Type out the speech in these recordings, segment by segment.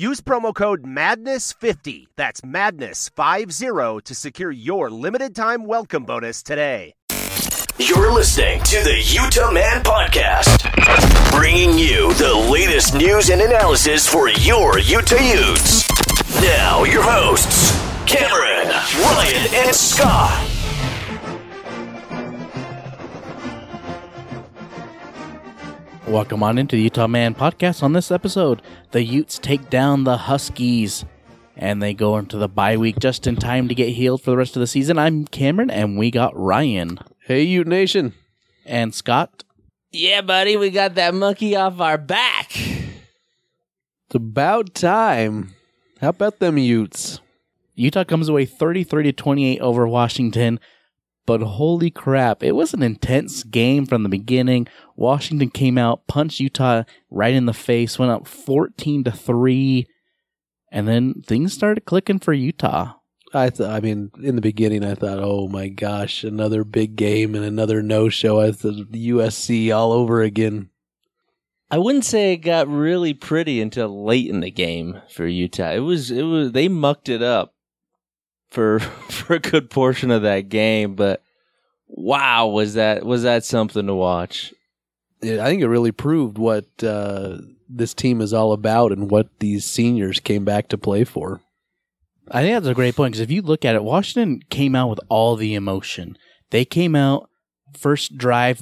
Use promo code MADNESS50, that's MADNESS50, to secure your limited time welcome bonus today. You're listening to the Utah Man Podcast, bringing you the latest news and analysis for your Utah Utes. Now, your hosts, Cameron, Ryan, and Scott. Welcome on into the Utah Man podcast. On this episode, the Utes take down the Huskies and they go into the bye week just in time to get healed for the rest of the season. I'm Cameron and we got Ryan Hey, Ute Nation. and Scott. Yeah, buddy, we got that monkey off our back. It's about time. How about them Utes? Utah comes away 33 to 28 over Washington. But holy crap, it was an intense game from the beginning. Washington came out, punched Utah right in the face, went up 14 to 3, and then things started clicking for Utah. I th- I mean, in the beginning, I thought, oh my gosh, another big game and another no show. I thought USC all over again. I wouldn't say it got really pretty until late in the game for Utah. It was it was they mucked it up for for a good portion of that game, but wow, was that was that something to watch? I think it really proved what uh, this team is all about and what these seniors came back to play for. I think that's a great point because if you look at it, Washington came out with all the emotion. They came out first drive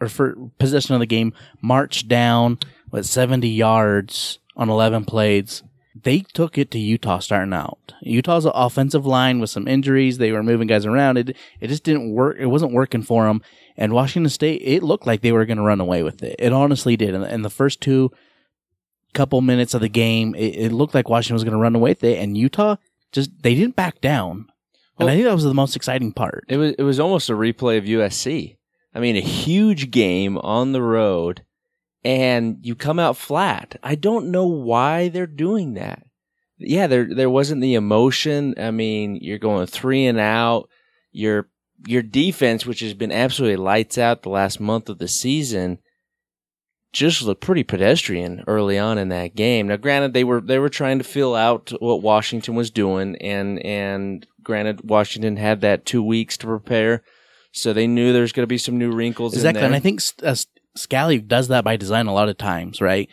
or for possession of the game, marched down with 70 yards on 11 plays. They took it to Utah starting out. Utah's offensive line with some injuries. They were moving guys around. It it just didn't work. It wasn't working for them. And Washington State, it looked like they were going to run away with it. It honestly did. And, and the first two couple minutes of the game, it, it looked like Washington was going to run away with it. And Utah just they didn't back down. And I think that was the most exciting part. It was it was almost a replay of USC. I mean, a huge game on the road, and you come out flat. I don't know why they're doing that. Yeah, there there wasn't the emotion. I mean, you're going three and out. Your your defense, which has been absolutely lights out the last month of the season, just looked pretty pedestrian early on in that game. Now, granted, they were they were trying to fill out what Washington was doing, and and granted, Washington had that two weeks to prepare, so they knew there's going to be some new wrinkles Exactly. in there. And I think uh, Scalley does that by design a lot of times, right?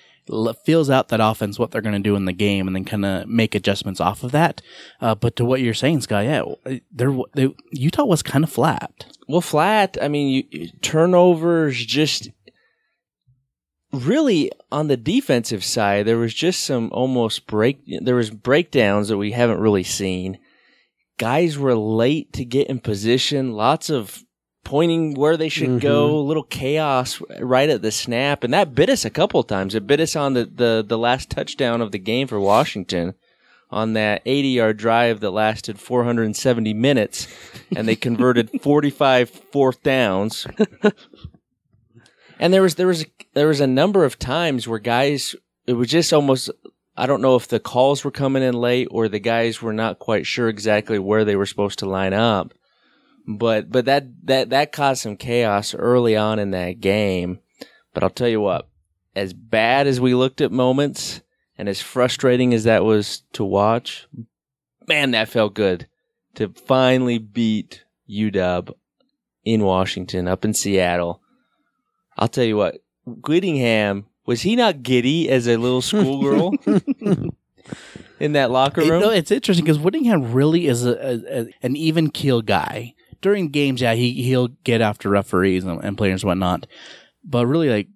Feels out that offense, what they're going to do in the game, and then kind of make adjustments off of that. Uh, but to what you're saying, Sky, yeah, there, they, Utah was kind of flat. Well, flat. I mean, you, turnovers just really on the defensive side. There was just some almost break. There was breakdowns that we haven't really seen. Guys were late to get in position. Lots of pointing where they should go. A little chaos right at the snap, and that bit us a couple times. It bit us on the the the last touchdown of the game for Washington. On that 80 yard drive that lasted 470 minutes, and they converted 45 fourth downs. And there was there was there was a number of times where guys it was just almost I don't know if the calls were coming in late or the guys were not quite sure exactly where they were supposed to line up. But but that that that caused some chaos early on in that game. But I'll tell you what, as bad as we looked at moments and as frustrating as that was to watch, man, that felt good to finally beat UW in Washington, up in Seattle. I'll tell you what, Whittingham was he not giddy as a little schoolgirl in that locker room? no, it's interesting because Whittingham really is a, a, a- an even keel guy. During games, yeah, he he'll get after referees and, and players and whatnot, but really, like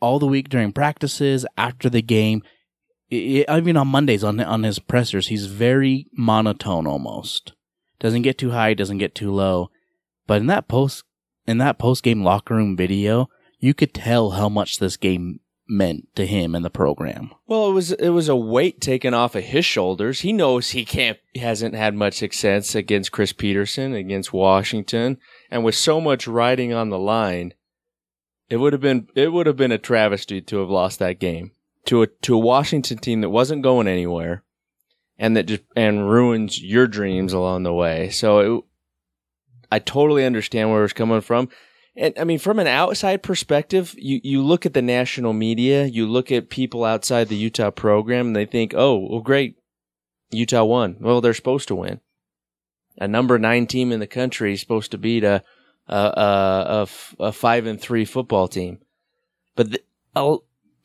all the week during practices, after the game, I I mean, on Mondays on on his pressers, he's very monotone almost. Doesn't get too high, doesn't get too low. But in that post in that post game locker room video, you could tell how much this game meant to him and the program. Well, it was it was a weight taken off of his shoulders. He knows he can't he hasn't had much success against Chris Petersen, against Washington, and with so much riding on the line, it would have been it would have been a travesty to have lost that game to a to a Washington team that wasn't going anywhere and that just and ruins your dreams along the way. So it, I totally understand where it's coming from. And I mean, from an outside perspective, you, you look at the national media, you look at people outside the Utah program, and they think, oh, well, great. Utah won. Well, they're supposed to win. A number nine team in the country is supposed to beat a, a, a, five and three football team. But the, uh,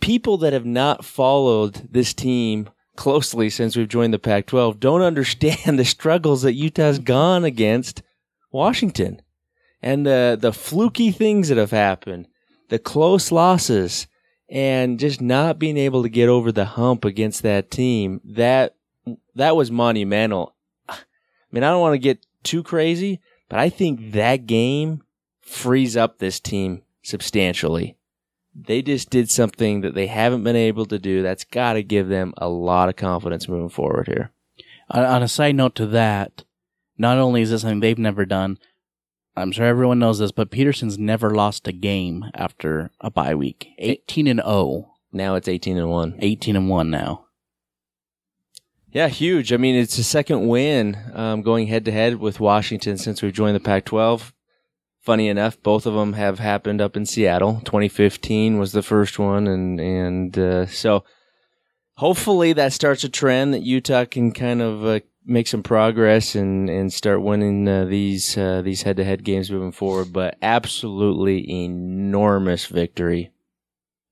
people that have not followed this team closely since we've joined the Pac 12 don't understand the struggles that Utah's gone against Washington and the the fluky things that have happened, the close losses, and just not being able to get over the hump against that team. That that was monumental. I mean, I don't want to get too crazy, but I think that game frees up this team substantially. They just did something that they haven't been able to do. That's got to give them a lot of confidence moving forward here. On, a side note to that, not only is this something they've never done, I'm sure everyone knows this, but Petersen's never lost a game after a bye week. 18 and 0, Now it's 18 and 1. 18 and 1 now. Yeah, huge. I mean, it's a second win um, going head to head with Washington since we've joined the Pac 12. Funny enough, both of them have happened up in Seattle. 2015 was the first one, and and uh, so hopefully that starts a trend that Utah can kind of uh, make some progress and and start winning uh, these uh, these head to head games moving forward. But absolutely enormous victory.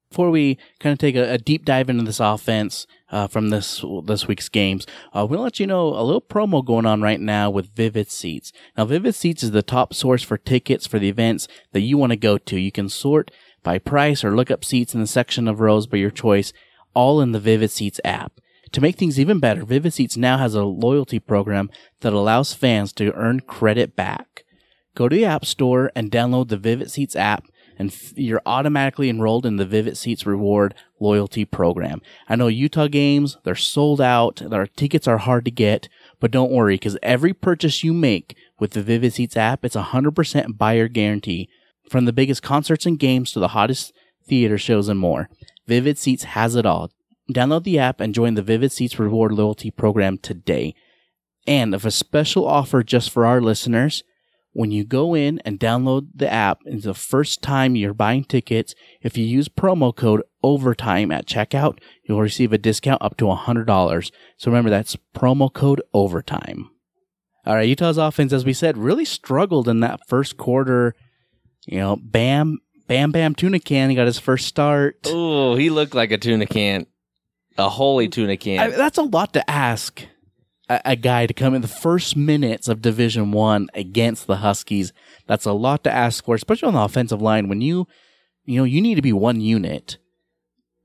Before we kind of take a, a deep dive into this offense uh, from this this week's games, uh, we'll let you know a little promo going on right now with Vivid Seats. Now, Vivid Seats is the top source for tickets for the events that you want to go to. You can sort by price or look up seats in the section of rows by your choice, all in the Vivid Seats app. To make things even better, Vivid Seats now has a loyalty program that allows fans to earn credit back. Go to the App Store and download the Vivid Seats app, and f- you're automatically enrolled in the Vivid Seats Reward loyalty program. I know Utah games, they're sold out, their tickets are hard to get, but don't worry, because every purchase you make with the Vivid Seats app, it's a 100% buyer guarantee. From the biggest concerts and games to the hottest theater shows and more, Vivid Seats has it all. Download the app and join the Vivid Seats Reward Loyalty Program today. And of a special offer just for our listeners, when you go in and download the app, it's the first time you're buying tickets. If you use promo code overtime at checkout, you'll receive a discount up to $100. So remember, that's promo code overtime. All right, Utah's offense, as we said, really struggled in that first quarter. You know, Bam, Bam Bam Tuna Can, he got his first start. Oh, he looked like a tuna can, a holy tuna can. I, that's a lot to ask a, a guy to come in the first minutes of Division One against the Huskies. That's a lot to ask for, especially on the offensive line. When you, you know, you need to be one unit.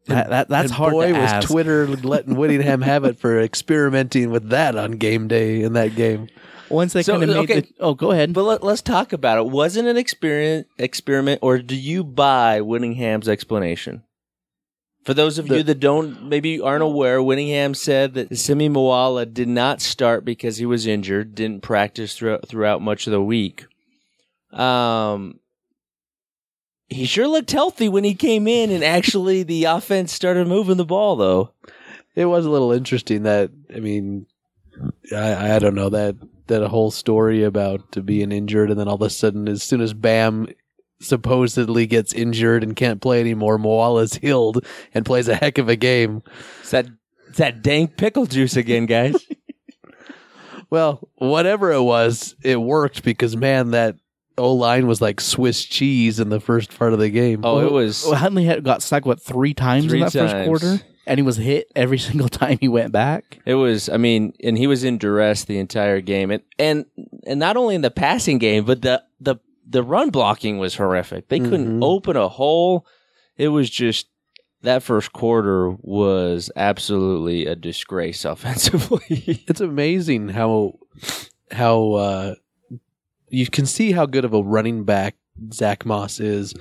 That, that that's and hard boy, to was ask. Twitter letting Whittingham have it for experimenting with that on game day in that game. Once they So, kind of made okay. the, oh, go ahead. But let, us talk about it. Wasn't an experiment, experiment, or do you buy Whittingham's explanation? For those of you that don't, maybe aren't aware, Whittingham said that Simi Moala did not start because he was injured, didn't practice throughout, throughout much of the week. Um, he sure looked healthy when he came in, and actually the offense started moving the ball, though. It was a little interesting that I mean, I, I don't know that that whole story about to being injured and then all of a sudden, as soon as Bam supposedly gets injured and can't play anymore, Moala's healed and plays a heck of a game. It's that, it's that dank pickle juice again, guys. Well, whatever it was, it worked because man, that O line was like Swiss cheese in the first part of the game. Oh, it was. Well, Huntley had got sacked what three times Three in that first quarter, and he was hit every single time he went back. It was, I mean, and he was in duress the entire game, and and and not only in the passing game, but the the the run blocking was horrific. They couldn't Mhm. open a hole. It was just that first quarter was absolutely a disgrace offensively. It's amazing how how uh, you can see how good of a running back Zack Moss is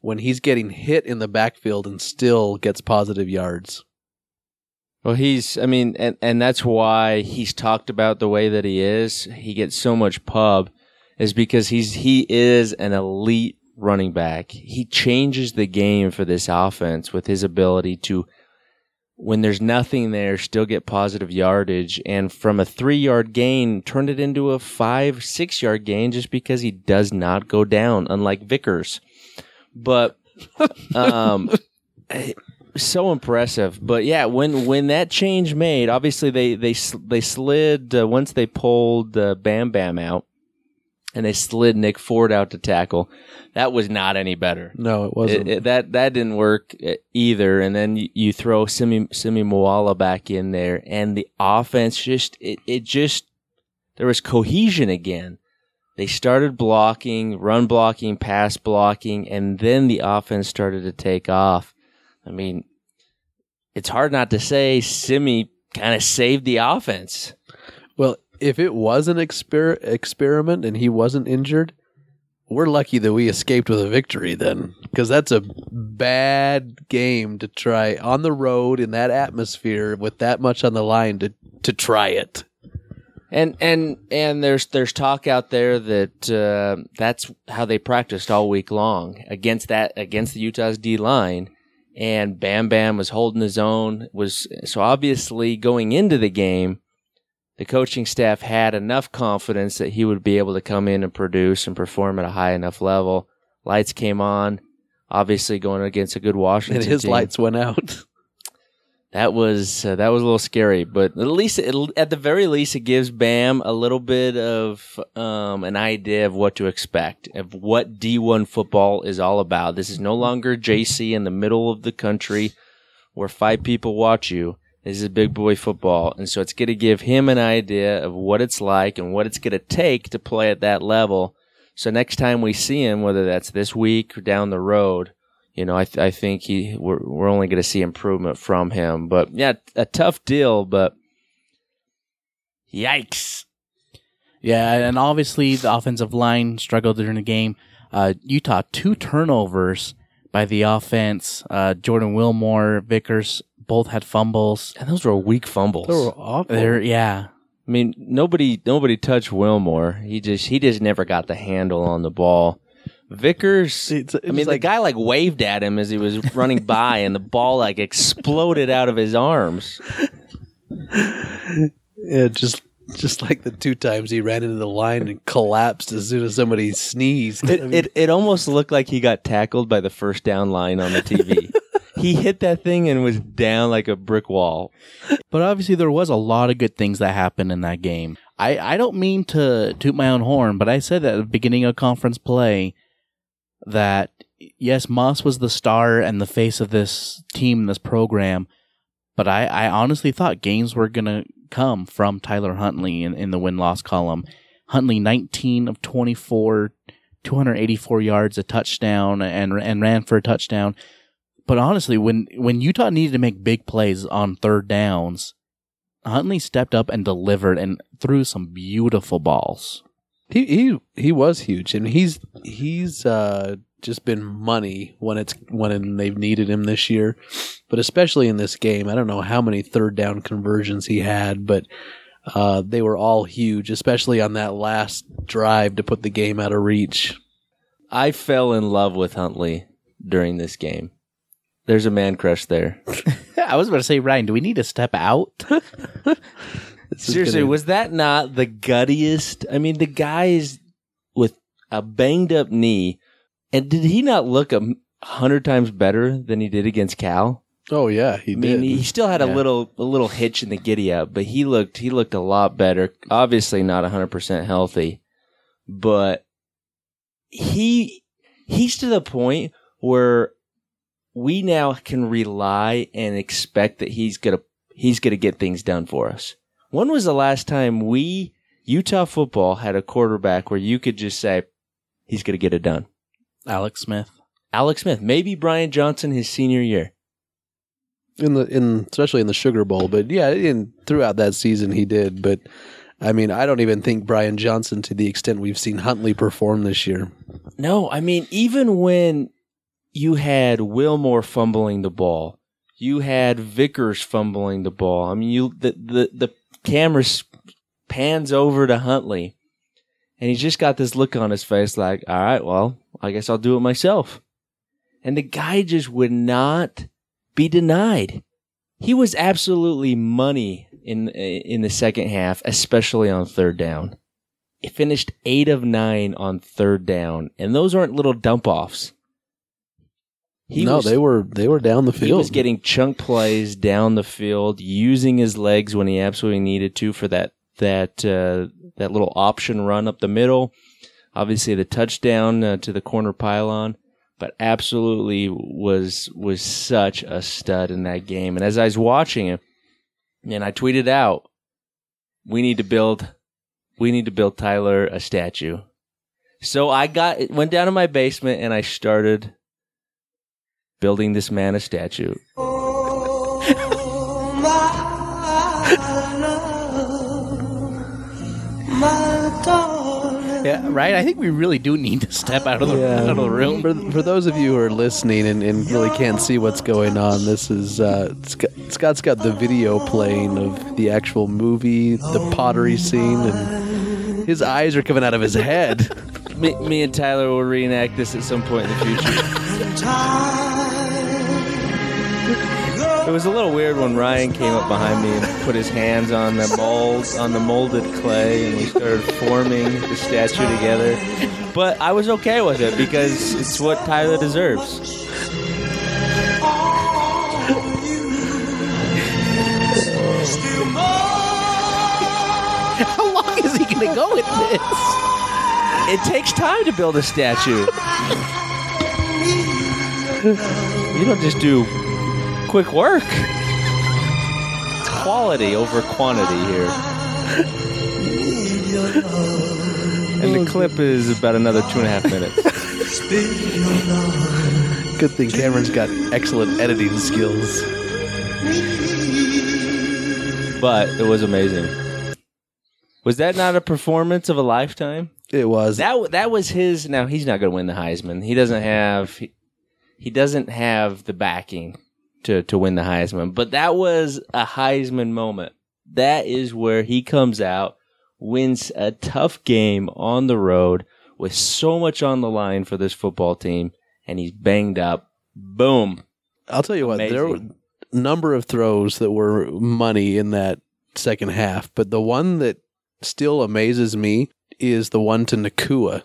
when he's getting hit in the backfield and still gets positive yards. Well, he's, I mean, and, and that's why he's talked about the way that he is. He gets so much pub is because he's, he is an elite running back. He changes the game for this offense with his ability to, when there's nothing there, still get positive yardage and from a three yard gain, turn it into a five, six yard gain just because he does not go down, unlike Vickers. But, um, so impressive. But yeah, when when that change made, obviously they they they slid uh, once they pulled uh, Bam Bam out, and they slid Nick Ford out to tackle. That was not any better. No, it wasn't. It- it- that that didn't work uh, either. And then you, you throw Simi Simi Moala back in there, and the offense just it it just there was cohesion again. They started blocking, run blocking, pass blocking, and then the offense started to take off. I mean, it's hard not to say Simi kind of saved the offense. well, if it was an exper- experiment and he wasn't injured, we're lucky that we escaped with a victory then, because that's a bad game to try on the road in that atmosphere with that much on the line to to try it. And and and there's there's talk out there that uh, that's how they practiced all week long against that against the Utah's D line, and Bam Bam was holding his own. Was so obviously going into the game, the coaching staff had enough confidence that he would be able to come in and produce and perform at a high enough level. Lights came on, obviously going against a good Washington And his team lights went out. that was uh, that was a little scary, but at least it, at the very least it gives Bam a little bit of um, an idea of what to expect of what D1 football is all about. This is no longer JC in the middle of the country where five people watch you. This is big boy football, and so it's going to give him an idea of what it's like and what it's going to take to play at that level. So next time we see him, whether that's this week or down the road, you know, I, th- I think he we're, we're only going to see improvement from him. But yeah, a tough deal, but yikes. Yeah, and obviously the offensive line struggled during the game. Uh, Utah two turnovers by the offense. Uh, Jordan Wilmore, Vickers both had fumbles. And those were weak fumbles. They were awful. They're yeah, I mean, nobody nobody touched Wilmore. He just he just never got the handle on the ball. Vickers, It's- I it's mean, the guy like waved at him as he was running by, and the ball like exploded out of his arms. Yeah, just just like the two times he ran into the line and collapsed as soon as somebody sneezed. It, it it almost looked like he got tackled by the first down line on the TV. he hit that thing and was down like a brick wall. but obviously there was a lot of good things that happened in that game. I I don't mean to toot my own horn, but I said that at the beginning of conference play that yes, Moss was the star and the face of this team, this program. But I, I honestly thought games were gonna come from Tyler Huntley in, in the win loss column. Huntley, 19 of 24, 284 yards, a touchdown, and and ran for a touchdown. But honestly, when when Utah needed to make big plays on third downs, Huntley stepped up and delivered and threw some beautiful balls. he he he was huge, and he's he's uh, just been money when it's when they've needed him this year, but especially in this game. I don't know how many third down conversions he had, but uh, they were all huge, especially on that last drive to put the game out of reach. I fell in love with Huntley during this game. There's a man crush there. I was about to say, Ryan, do we need to step out? Seriously, gonna- was that not the guttiest? I mean, the guy is with a banged up knee, and did he not look a hundred times better than he did against Cal? oh yeah, he I mean, did. he still had a little a little hitch in the giddy up, but he looked he looked a lot better. Obviously, not hundred percent healthy, but he he's to the point where we now can rely and expect that he's gonna he's gonna get things done for us. When was the last time we Utah football had a quarterback where you could just say he's gonna get it done? Alex Smith. Alex Smith, maybe Brian Johnson his senior year. in the in especially in the Sugar Bowl. But yeah, in throughout that season he did. But I mean, I don't even think Brian Johnson to the extent we've seen Huntley perform this year. No, I mean, even when you had Wilmore fumbling the ball, you had Vickers fumbling the ball. I mean, you the the the camera pans over to Huntley, and he's just got this look on his face, like, "All right, well, I guess I'll do it myself." And the guy just would not be denied. He was absolutely money in in the second half, especially on third down. He finished eight of nine on third down, and those aren't little dump offs. He no, was, they were they were down the field. he was getting chunk plays down the field, using his legs when he absolutely needed to for that that uh, that little option run up the middle. Obviously, the touchdown uh, to the corner pylon, but absolutely was was such a stud in that game. And as I was watching it, and I tweeted out, "We need to build, we need to build Tyler a statue." So I got went down to my basement and I started building this man a statue. Yeah, right. I think we really do need to step out of the, out of the room. For, for those of you who are listening and, and really can't see what's going on, this is uh, Scott, Scott's got the video playing of the actual movie, the pottery scene, and his eyes are coming out of his head. Me, me and Tyler will reenact this at some point in the future. It was a little weird when Ryan came up behind me and put his hands on the mold, on the molded clay, and we started forming the statue together. But I was okay with it because it's what Tyler deserves. How long is he going to go with this? It takes time to build a statue. you don't just do quick work. It's quality over quantity here. And the clip is about another two and a half minutes. Good thing Cameron's got excellent editing skills. But it was amazing. Was that not a performance of a lifetime? It was. That that was his. Now he's not going to win the Heisman. He doesn't have he, he doesn't have the backing to to win the Heisman. But that was a Heisman moment. That is where he comes out, wins a tough game on the road with so much on the line for this football team, and he's banged up. Boom. I'll tell you what, there were a number of throws that were money in that second half, but the one that still amazes me is the one to Nacua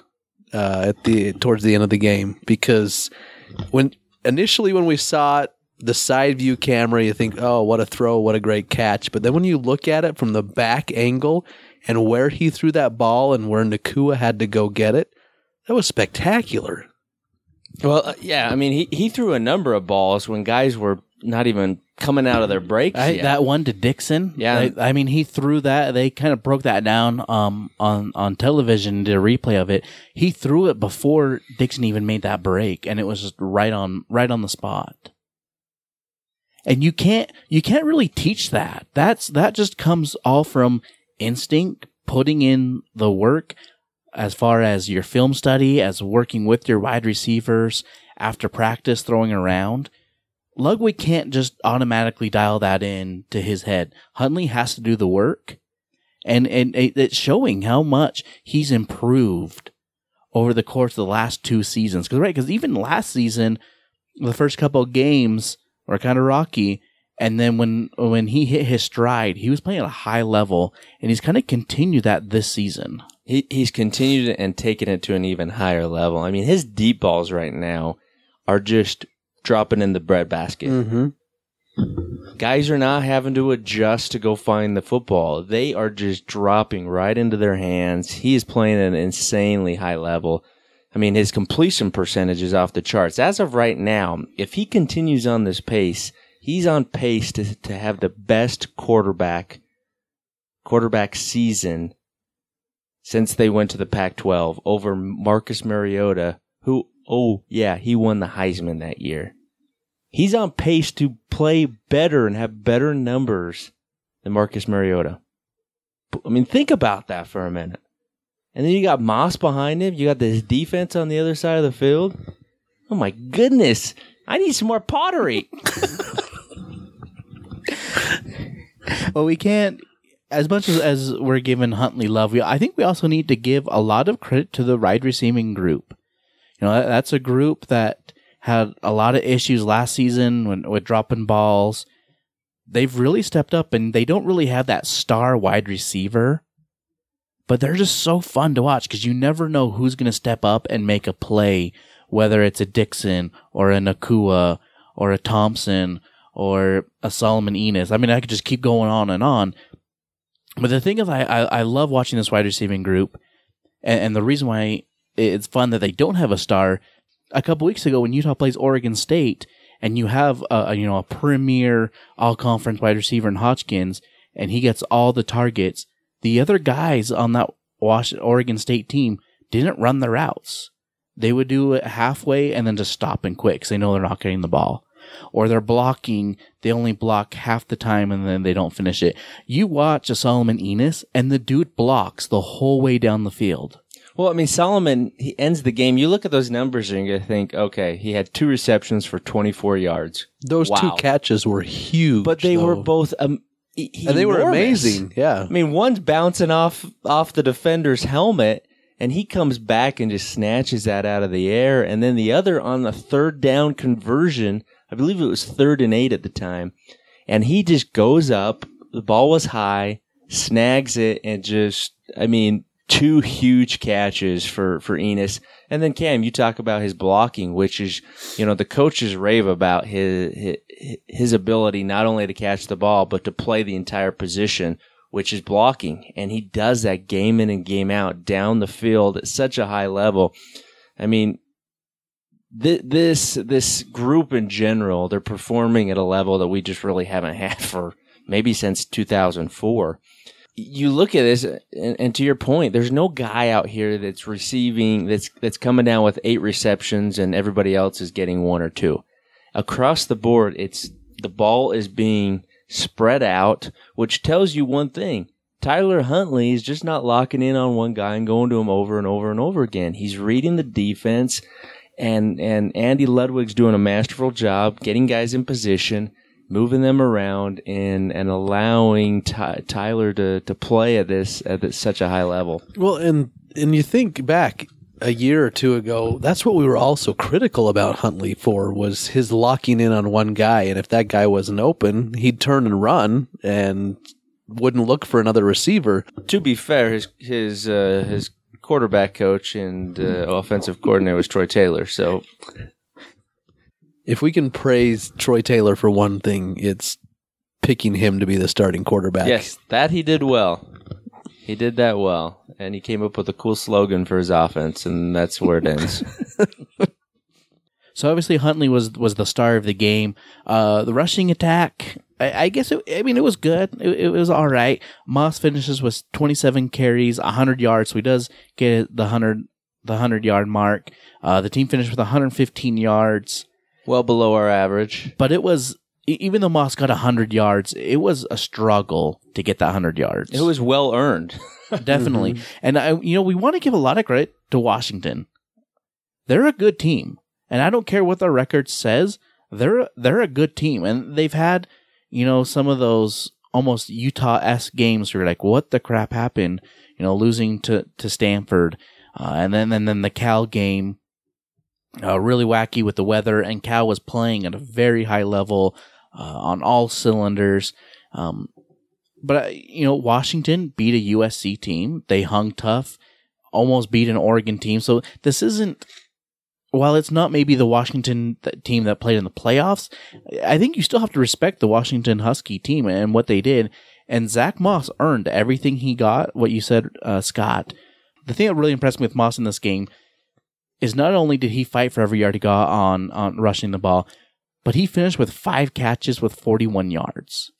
uh, at the towards the end of the game because when initially when we saw it, the side view camera, you think, "Oh, what a throw! What a great catch!" But then when you look at it from the back angle and where he threw that ball and where Nacua had to go get it, that was spectacular. Well, uh, yeah, I mean, he, he threw a number of balls when guys were not even coming out of their breaks I, yet. That one to Dixon. Yeah. I, I mean, he threw that. They kind of broke that down um, on on television. Did a replay of it. He threw it before Dixon even made that break, and it was just right on right on the spot. And you can't you can't really teach that. That's that just comes all from instinct, putting in the work as far as your film study, as working with your wide receivers after practice, throwing around. Ludwig can't just automatically dial that in to his head. Huntley has to do the work, and and it- it's showing how much he's improved over the course of the last two seasons. Because right, because even last season, the first couple of games were kind of rocky, and then when when he hit his stride, he was playing at a high level, and he's kind of continued that this season. he, he's continued it and taken it to an even higher level. I mean, his deep balls right now are just dropping in the breadbasket. Mm-hmm. Guys are not having to adjust to go find the football. They are just dropping right into their hands. He is playing at an insanely high level. I mean, his completion percentage is off the charts. As of right now, if he continues on this pace, he's on pace to, to have the best quarterback quarterback season since they went to the Pac-12 over Marcus Mariota, who, oh yeah, he won the Heisman that year. He's on pace to play better and have better numbers than Marcus Mariota. I mean, think about that for a minute. And then you got Moss behind him. You got this defense on the other side of the field. Oh my goodness. I need some more pottery. Well, we can't. As much as, as we're giving Huntley love, we I think we also need to give a lot of credit to the wide receiving group. You know, that, that's a group that had a lot of issues last season when with dropping balls. They've really stepped up, and they don't really have that star wide receiver, but they're just so fun to watch because you never know who's going to step up and make a play, whether it's a Dixon or a Nacua or a Thompson or a Solomon Enis. I mean, I could just keep going on and on. But the thing is, I, I, I love watching this wide receiving group. And, and the reason why it's fun that they don't have a star, a couple weeks ago when Utah plays Oregon State and you have a, a you know, a premier all conference wide receiver in Hodgins and he gets all the targets, the other guys on that Wash, Oregon State team didn't run the routes. They would do it halfway and then just stop and quit because they know they're not getting the ball or they're blocking, they only block half the time and then they don't finish it. You watch a Solomon Enis and the dude blocks the whole way down the field. Well, I mean, Solomon, he ends the game. You look at those numbers and you're going to think, okay, he had two receptions for 24 yards. Those two catches were huge, But they were both um, e- and they were amazing. Yeah, I mean, one's bouncing off off the defender's helmet, and he comes back and just snatches that out of the air. And then the other on the third down conversion, I believe it was third and eight at the time, and he just goes up. The ball was high, snags it, and just, I mean, two huge catches for for Enis. And then Cam, you talk about his blocking, which is, you know, the coaches rave about his his, ability not only to catch the ball but to play the entire position which is blocking. And he does that game in and game out down the field at such a high level. I mean, th- this this group in general, they're performing at a level that we just really haven't had for maybe since 2004. You look at this, and, and to your point, there's no guy out here that's receiving that's that's coming down with eight receptions, and everybody else is getting one or two. Across the board, it's the ball is being spread out, which tells you one thing. Tyler Huntley is just not locking in on one guy and going to him over and over and over again. He's reading the defense and and Andy Ludwig's doing a masterful job getting guys in position, moving them around and and allowing Ty, Tyler to to play at this at this, such a high level. Well, and and you think back a year or two ago, that's what we were also critical about Huntley for was his locking in on one guy, and if that guy wasn't open, he'd turn and run and wouldn't look for another receiver. To be fair, his his uh, his quarterback coach and uh, offensive coordinator was Troy Taylor, so If we can praise Troy Taylor for one thing, it's picking him to be the starting quarterback. Yes, that he did well. He did that well, and he came up with a cool slogan for his offense, and that's where it ends. So obviously Huntley was was the star of the game. Uh, the rushing attack, I, I guess. It, I mean, it was good. It, it was all right. Moss finishes with 27 carries, 100 yards. So he does get the hundred the hundred yard mark. Uh, the team finished with 115 yards. Well below our average. But it was even though Moss got 100 yards, it was a struggle to get that 100 yards. It was well earned. definitely. And I, you know, we want to give a lot of credit to Washington. They're a good team, and I don't care what their record says. They're they're a good team, and they've had you know some of those almost Utah s games where you're like, what the crap happened? You know, losing to to Stanford, uh, and then and then the Cal game. Uh, really wacky with the weather, and Cal was playing at a very high level uh, on all cylinders. Um, but uh, you know, Washington beat a USC team. They hung tough, almost beat an Oregon team. So this isn't. While it's not maybe the Washington team that played in the playoffs, I think you still have to respect the Washington Husky team and what they did. And Zack Moss earned everything he got. What you said, uh, Scott. The thing that really impressed me with Moss in this game is not only did he fight for every yard he got on on rushing the ball, but he finished with five catches with 41 yards.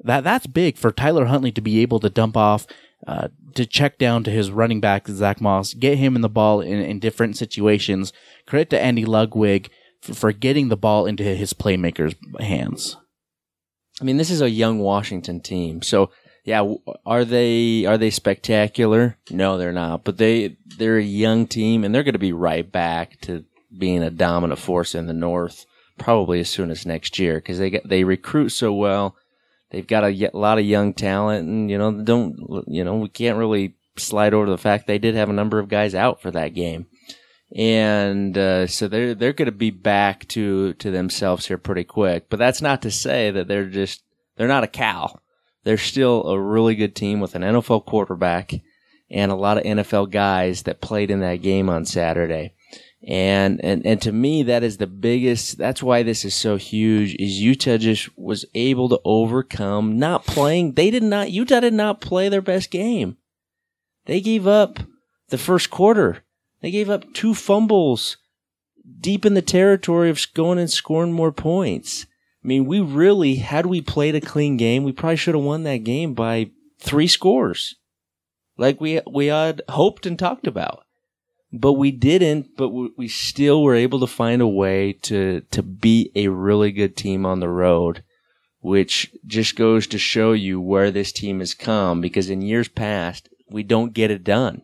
That that's big for Tyler Huntley to be able to dump off, uh, to check down to his running back Zack Moss, get him in the ball in, in different situations. Credit to Andy Ludwig for, for getting the ball into his playmakers' hands. I mean, this is a young Washington team, so yeah, are they are they spectacular? No, they're not. But they they're a young team, and they're going to be right back to being a dominant force in the North probably as soon as next year because they get they recruit so well. They've got a lot of young talent, and you know don't you know we can't really slide over the fact they did have a number of guys out for that game, and uh, so they're they're going to be back to to themselves here pretty quick. But that's not to say that they're just they're not a cow. They're still a really good team with an NFL quarterback and a lot of NFL guys that played in that game on Saturday. And, and, and to me, that is the biggest, that's why this is so huge is Utah just was able to overcome not playing. They did not, Utah did not play their best game. They gave up the first quarter. They gave up two fumbles deep in the territory of going and scoring more points. I mean, we really, had we played a clean game, we probably should have won that game by three scores. Like we, we had hoped and talked about but we didn't. But we still were able to find a way to to beat a really good team on the road, which just goes to show you where this team has come. Because in years past, we don't get it done.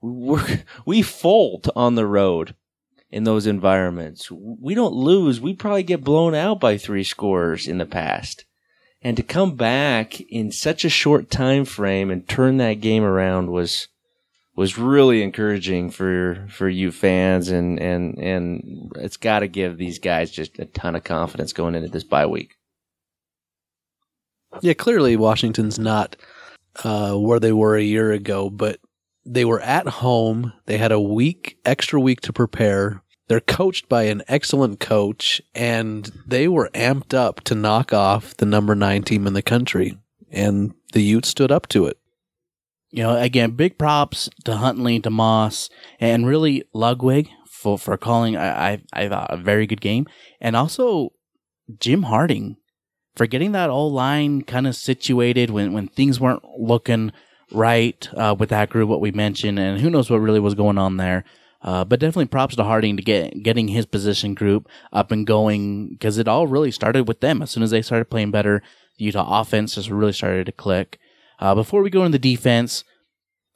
we we fold on the road in those environments. We don't lose. We probably get blown out by three scores in the past. And to come back in such a short time frame and turn that game around was was really encouraging for for you fans and and and it's got to give these guys just a ton of confidence going into this bye week. Yeah, clearly Washington's not uh, where they were a year ago, but they were at home. They had a week, extra week to prepare. They're coached by an excellent coach, and they were amped up to knock off the number nine team in the country. And the Utes stood up to it you know, again, big props to Huntley, to Moss, and really Ludwig for, for calling, I, I, I thought, a very good game. And also Jim Harding for getting that all line kind of situated when, when things weren't looking right uh, with that group, what we mentioned. And who knows what really was going on there. Uh, but definitely props to Harding to get getting his position group up and going because it all really started with them. As soon as they started playing better, the Utah offense just really started to click. Uh, before we go into the defense,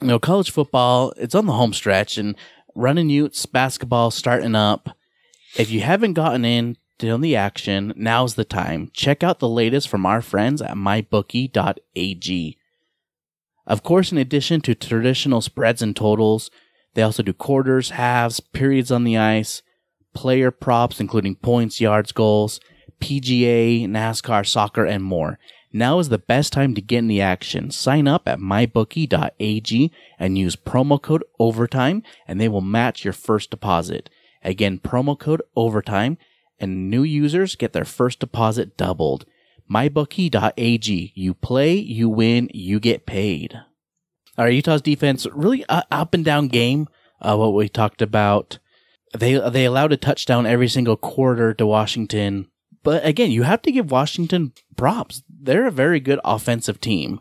you know, college football, it's on the home stretch and running Utes basketball starting up. If you haven't gotten in to the action, now's the time. Check out the latest from our friends at mybookie.ag. Of course, in addition to traditional spreads and totals, they also do quarters, halves, periods on the ice, player props, including points, yards, goals, PGA, NASCAR, soccer, and more. Now is the best time to get in the action. Sign up at mybookie.ag and use promo code OVERTIME and they will match your first deposit. Again, promo code OVERTIME and new users get their first deposit doubled. mybookie.ag. You play, you win, you get paid. All right, Utah's defense really uh, up and down game. Uh, what we talked about. They they allowed a touchdown every single quarter to Washington but again, you have to give Washington props. They're a very good offensive team.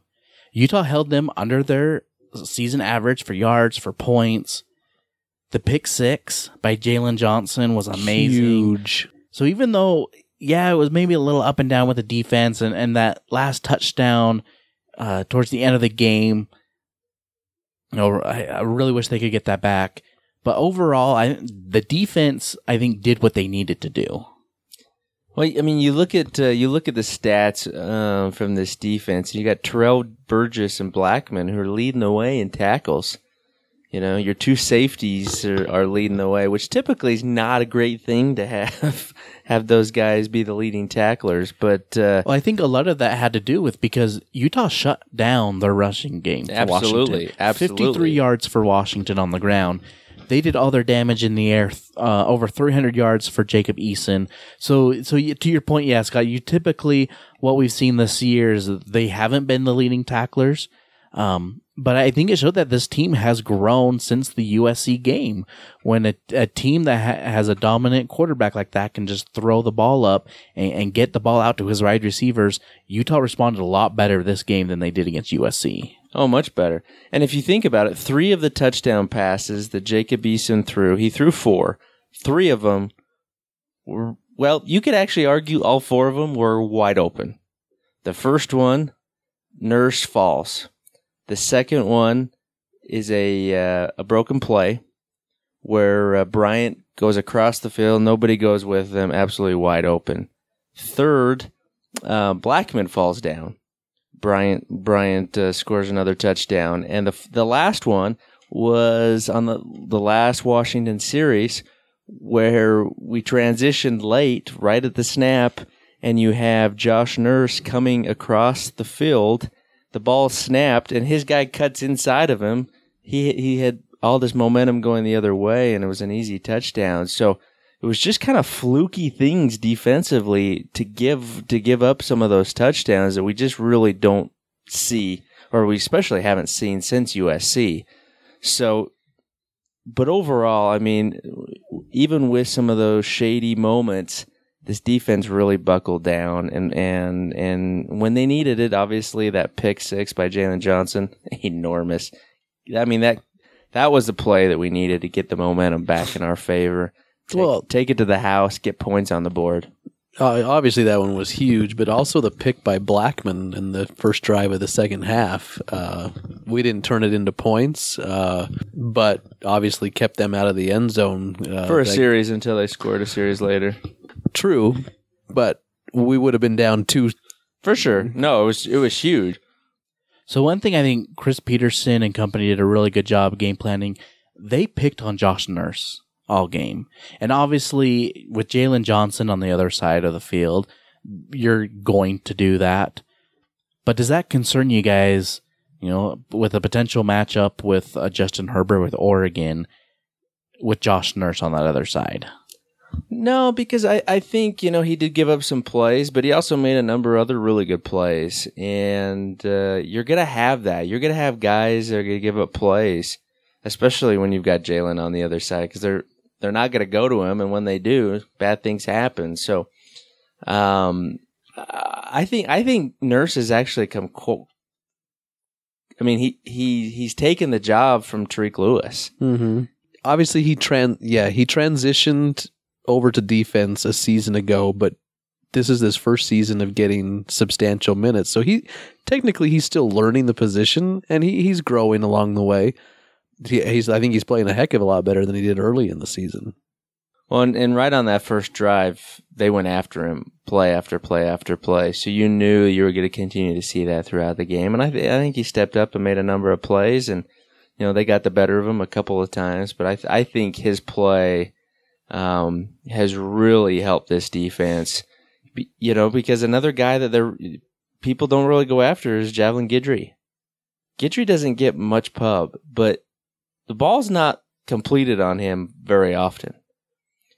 Utah held them under their season average for yards, for points. The pick six by Jaylon Johnson was amazing. Huge. So even though, yeah, it was maybe a little up and down with the defense and, and that last touchdown uh, towards the end of the game, you know, I, I really wish they could get that back. But overall, I the defense I think did what they needed to do. Well, I mean, you look at uh, you look at the stats uh, from this defense. And you got Terrell Burgess and Blackmon who are leading the way in tackles. You know, your two safeties are, are leading the way, which typically is not a great thing to have have those guys be the leading tacklers. But uh, well, I think a lot of that had to do with because Utah shut down their rushing game. Absolutely, Washington. absolutely, fifty-three yards for Washington on the ground they did all their damage in the air, uh, over 300 yards for Jacob Eason. So, so you, to your point, yeah, Scott, you typically, what we've seen this year is they haven't been the leading tacklers. Um, but I think it showed that this team has grown since the USC game. When a, a team that ha- has a dominant quarterback like that can just throw the ball up and, and get the ball out to his wide receivers, Utah responded a lot better this game than they did against USC. Oh, much better. And if you think about it, three of the touchdown passes that Jacob Eason threw, he threw four. Three of them were well, you could actually argue all four of them were wide open. The first one, Nurse falls. The second one is a uh, a broken play where uh, Bryant goes across the field, nobody goes with him. absolutely wide open. Third, uh, Blackmon falls down. Bryant Bryant uh, scores another touchdown, and the the last one was on the the last Washington series where we transitioned late, right at the snap, and you have Josh Nurse coming across the field. The ball snapped, and his guy cuts inside of him. He he had all this momentum going the other way, and it was an easy touchdown. So it was just kind of fluky things defensively to give to give up some of those touchdowns that we just really don't see, or we especially haven't seen since USC. So, but overall, I mean, even with some of those shady moments, this defense really buckled down, and and and when they needed it, obviously that pick six by Jaylon Johnson, enormous. I mean that that was the play that we needed to get the momentum back in our favor. Take, Well- take it to the house, get points on the board. Uh, obviously, that one was huge, but also the pick by Blackmon in the first drive of the second half. Uh, we didn't turn it into points, uh, but obviously kept them out of the end zone uh, For a series until they scored a series later. True, but we would have been down two. For sure. No, it was it was huge. So one thing I think Chris Petersen and company did a really good job of game planning. They picked on Josh Nurse all game, and obviously with Jaylon Johnson on the other side of the field, you're going to do that. But does that concern you guys? You know, with a potential matchup with uh, Justin Herbert with Oregon, with Josh Nurse on that other side. No, because I, I think, you know, he did give up some plays, but he also made a number of other really good plays. And uh, you're going to have that. You're going to have guys that are going to give up plays, especially when you've got Jaylon on the other side, because they're, they're not going to go to him. And when they do, bad things happen. So, um, I think, I think Nurse has actually come, co- I mean, he, he, he's taken the job from Tareke Lewis. Mm-hmm. Obviously, he tran yeah he transitioned over to defense a season ago, but this is his first season of getting substantial minutes. So he technically he's still learning the position and he, he's growing along the way. He, he's I think he's playing a heck of a lot better than he did early in the season. Well, and, and right on that first drive, they went after him, play after play after play. So you knew you were going to continue to see that throughout the game. And I, th- I think he stepped up and made a number of plays, and you know they got the better of him a couple of times. But I th- I think his play um, has really helped this defense. You know, because another guy that they're people don't really go after is Javelin Guidry. Guidry doesn't get much pub, but the ball's not completed on him very often.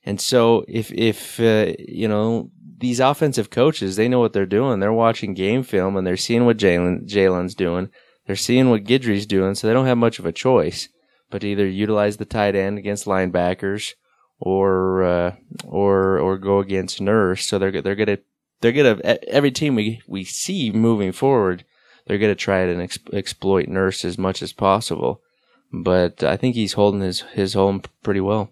And so if if uh, you know these offensive coaches, they know what they're doing. They're watching game film and they're seeing what Jaylon Jaylon's doing. They're seeing what Guidry's doing, so they don't have much of a choice but to either utilize the tight end against linebackers or uh, or or go against Nurse. So they're they're gonna they're gonna every team we we see moving forward, they're gonna try to ex- exploit Nurse as much as possible. But I think he's holding his his home pretty well.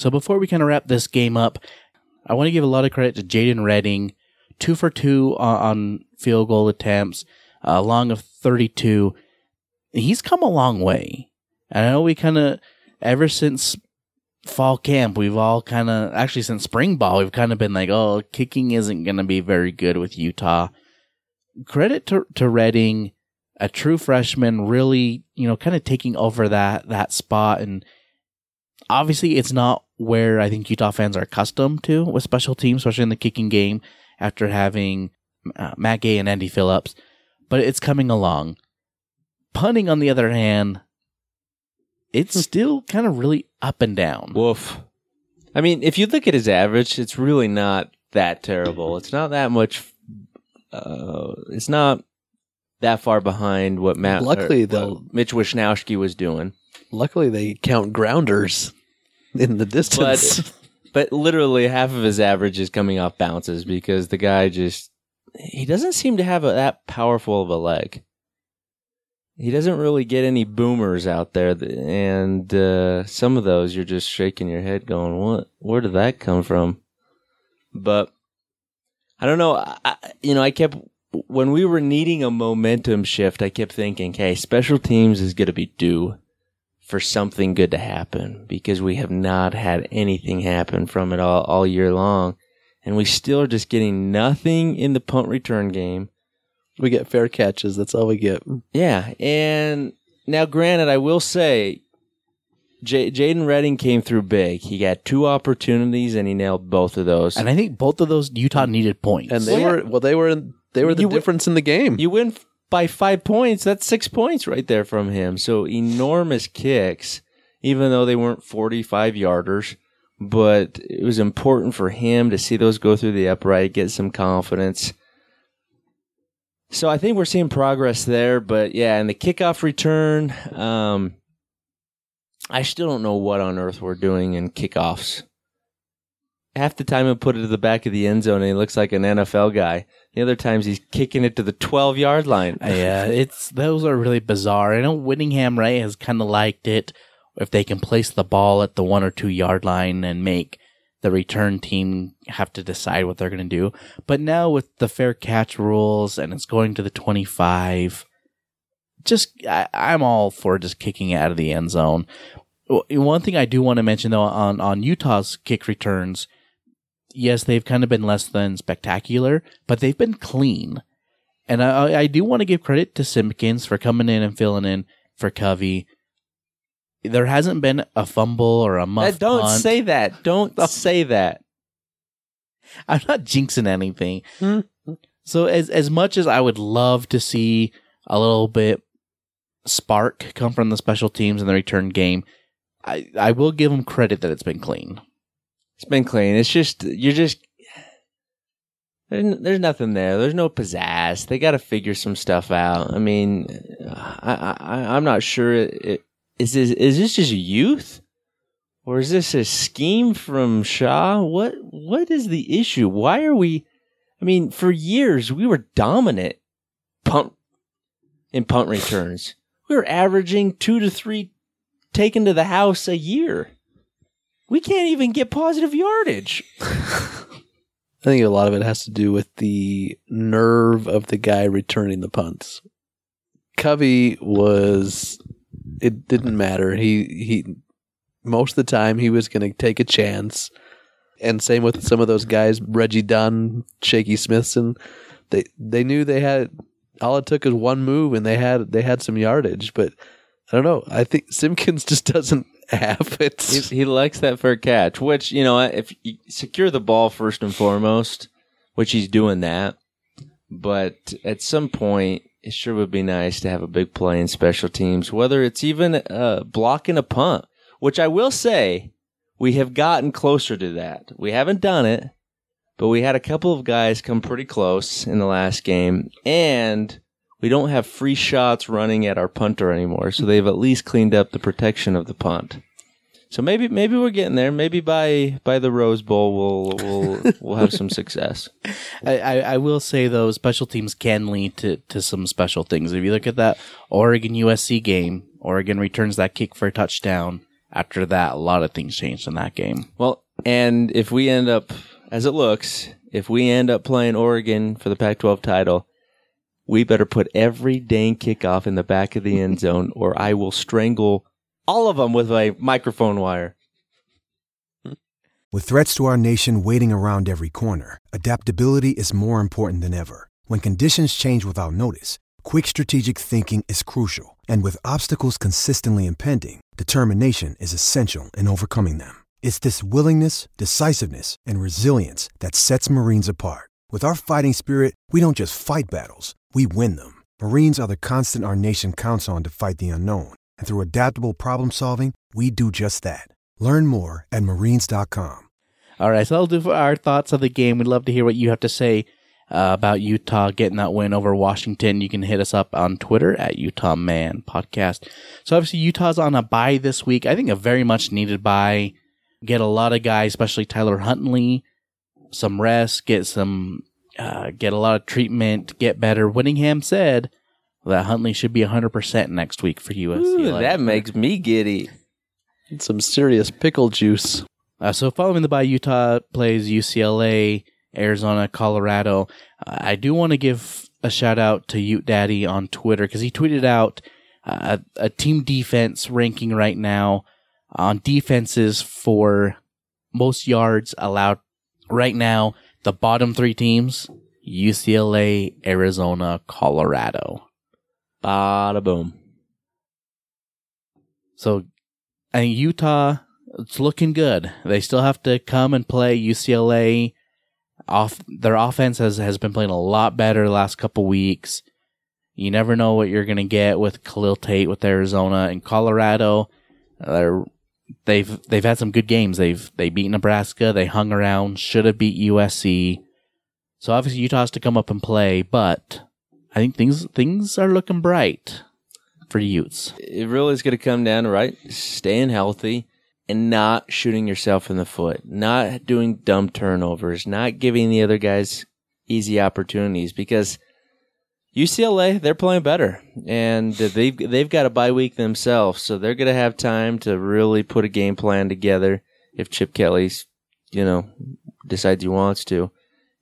So before we kind of wrap this game up, I want to give a lot of credit to Jadon Redding, two for two on, field goal attempts, a long of 32. He's come a long way. And I know we kind of, ever since fall camp, we've all kind of, actually since spring ball, we've kind of been like, oh, kicking isn't going to be very good with Utah. Credit to, to Redding, a true freshman, really, you know, kind of taking over that, that spot and, obviously it's not where I think Utah fans are accustomed to with special teams, especially in the kicking game after having uh, Matt Gay and Andy Phillips, but it's coming along. Punting, on the other hand, it's still kind of really up and down. Woof. I mean, if you look at his average, it's really not that terrible. It's not that much. Uh, it's not that far behind what Matt. Luckily, or they'll- what Mitch Wishnowsky was doing. Luckily, they count grounders in the distance. But but literally half of his average is coming off bounces because the guy just he doesn't seem to have a, that powerful of a leg. He doesn't really get any boomers out there, and uh, some of those you're just shaking your head, going, "What? Where did that come from?" But I don't know. I, you know, I kept when we were needing a momentum shift, I kept thinking, "Hey, special teams is going to be due." For something good to happen because we have not had anything happen from it all, all year long. And we still are just getting nothing in the punt return game. we get fair catches. That's all we get. Yeah. And now, granted, I will say J- Jadon Redding came through big. He got two opportunities and he nailed both of those. And I think both of those Utah needed points. And they Well, were well. They were in, they were the You w- difference in the game. you win f- by five points. That's six points right there from him. So enormous kicks, even though they weren't 45 yarders. But it was important for him to see those go through the upright, get some confidence. So I think we're seeing progress there. But yeah, and the kickoff return, um, I still don't know what on earth we're doing in kickoffs. Half the time I put it to the back of the end zone and he looks like an NFL guy. The other times he's kicking it to the 12 yard line. yeah, it's those are really bizarre. I know Whittingham Ray has kind of liked it if they can place the ball at the one or two yard line and make the return team have to decide what they're going to do. But now with the fair catch rules and it's going to the 25, just I, I'm all for just kicking it out of the end zone. One thing I do want to mention though on on Utah's kick returns, yes, they've kind of been less than spectacular, but they've been clean. And I, I do want to give credit to Simpkins for coming in and filling in for Covey. There hasn't been a fumble or a muff. Don't punt. say that. Don't say that. I'm not jinxing anything. Hmm. So as as much as I would love to see a little bit spark come from the special teams in the return game, I I will give them credit that it's been clean. It's been clean. It's just you're just there's, nothing there. There's no pizzazz. They got to figure some stuff out. I mean, I, I I'm not sure. It, it, is this is this just youth, or is this a scheme from Shah? What what is the issue? Why are we? I mean, for years we were dominant punt in punt returns. We were averaging two to three taken to the house a year. We can't even get positive yardage. I think a lot of it has to do with the nerve of the guy returning the punts. Covey was it didn't matter. He he most of the time he was going to take a chance. And same with some of those guys, Reggie Dunn, Shaky Smithson. They they knew they had all it took is one move and they had they had some yardage, but I don't know. I think Simpkins just doesn't He, he likes that fair catch, which, you know, if you secure the ball first and foremost, which he's doing that. But at some point, it sure would be nice to have a big play in special teams, whether it's even uh, blocking a punt, which I will say we have gotten closer to that. We haven't done it, but we had a couple of guys come pretty close in the last game, and we don't have free shots running at our punter anymore. So they've at least cleaned up the protection of the punt. So maybe maybe we're getting there. Maybe by by the Rose Bowl we'll we'll we'll have some success. I, I, I will say though, special teams can lead to, to some special things. If you look at that Oregon USC game, Oregon returns that kick for a touchdown. After that, a lot of things changed in that game. Well, and if we end up as it looks, if we end up playing Oregon for the Pac-12 title, we better put every dang kickoff in the back of the end zone, or I will strangle all of them with a microphone wire. With threats to our nation waiting around every corner, adaptability is more important than ever. When conditions change without notice, quick strategic thinking is crucial. And with obstacles consistently impending, determination is essential in overcoming them. It's this willingness, decisiveness, and resilience that sets Marines apart. With our fighting spirit, we don't just fight battles, we win them. Marines are the constant our nation counts on to fight the unknown. And through adaptable problem solving, we do just that. Learn more at marines.com. All right, so that'll do for our thoughts of the game. We'd love to hear what you have to say uh, about Utah getting that win over Washington. You can hit us up on Twitter at Utah Man Podcast. So obviously Utah's on a bye this week. I think a very much needed bye. Get a lot of guys, especially Tyler Huntley, some rest, get some, uh, get a lot of treatment, get better. Whittingham said that Huntley should be 100% next week for USC. Ooh, that makes me giddy. Some serious pickle juice. Uh, so following the bye, Utah plays UCLA, Arizona, Colorado. Uh, I do want to give a shout out to Ute Daddy on Twitter because he tweeted out uh, a, a team defense ranking right now on defenses for most yards allowed. Right now, the bottom three teams: UCLA, Arizona, Colorado. Bada boom. So and Utah, it's looking good. They still have to come and play UCLA. Off their offense has, has been playing a lot better the last couple weeks. You never know what you're gonna get with Khalil Tate with Arizona and Colorado. They're, they've they've had some good games. They've they beat Nebraska. They hung around. Should have beat USC. So obviously Utah has to come up and play, but I think things things are looking bright for Utes. It really is going to come down to right staying healthy and not shooting yourself in the foot, not doing dumb turnovers, not giving the other guys easy opportunities because UCLA they're playing better and they've they've got a bye week themselves, so they're going to have time to really put a game plan together if Chip Kelly's you know decides he wants to.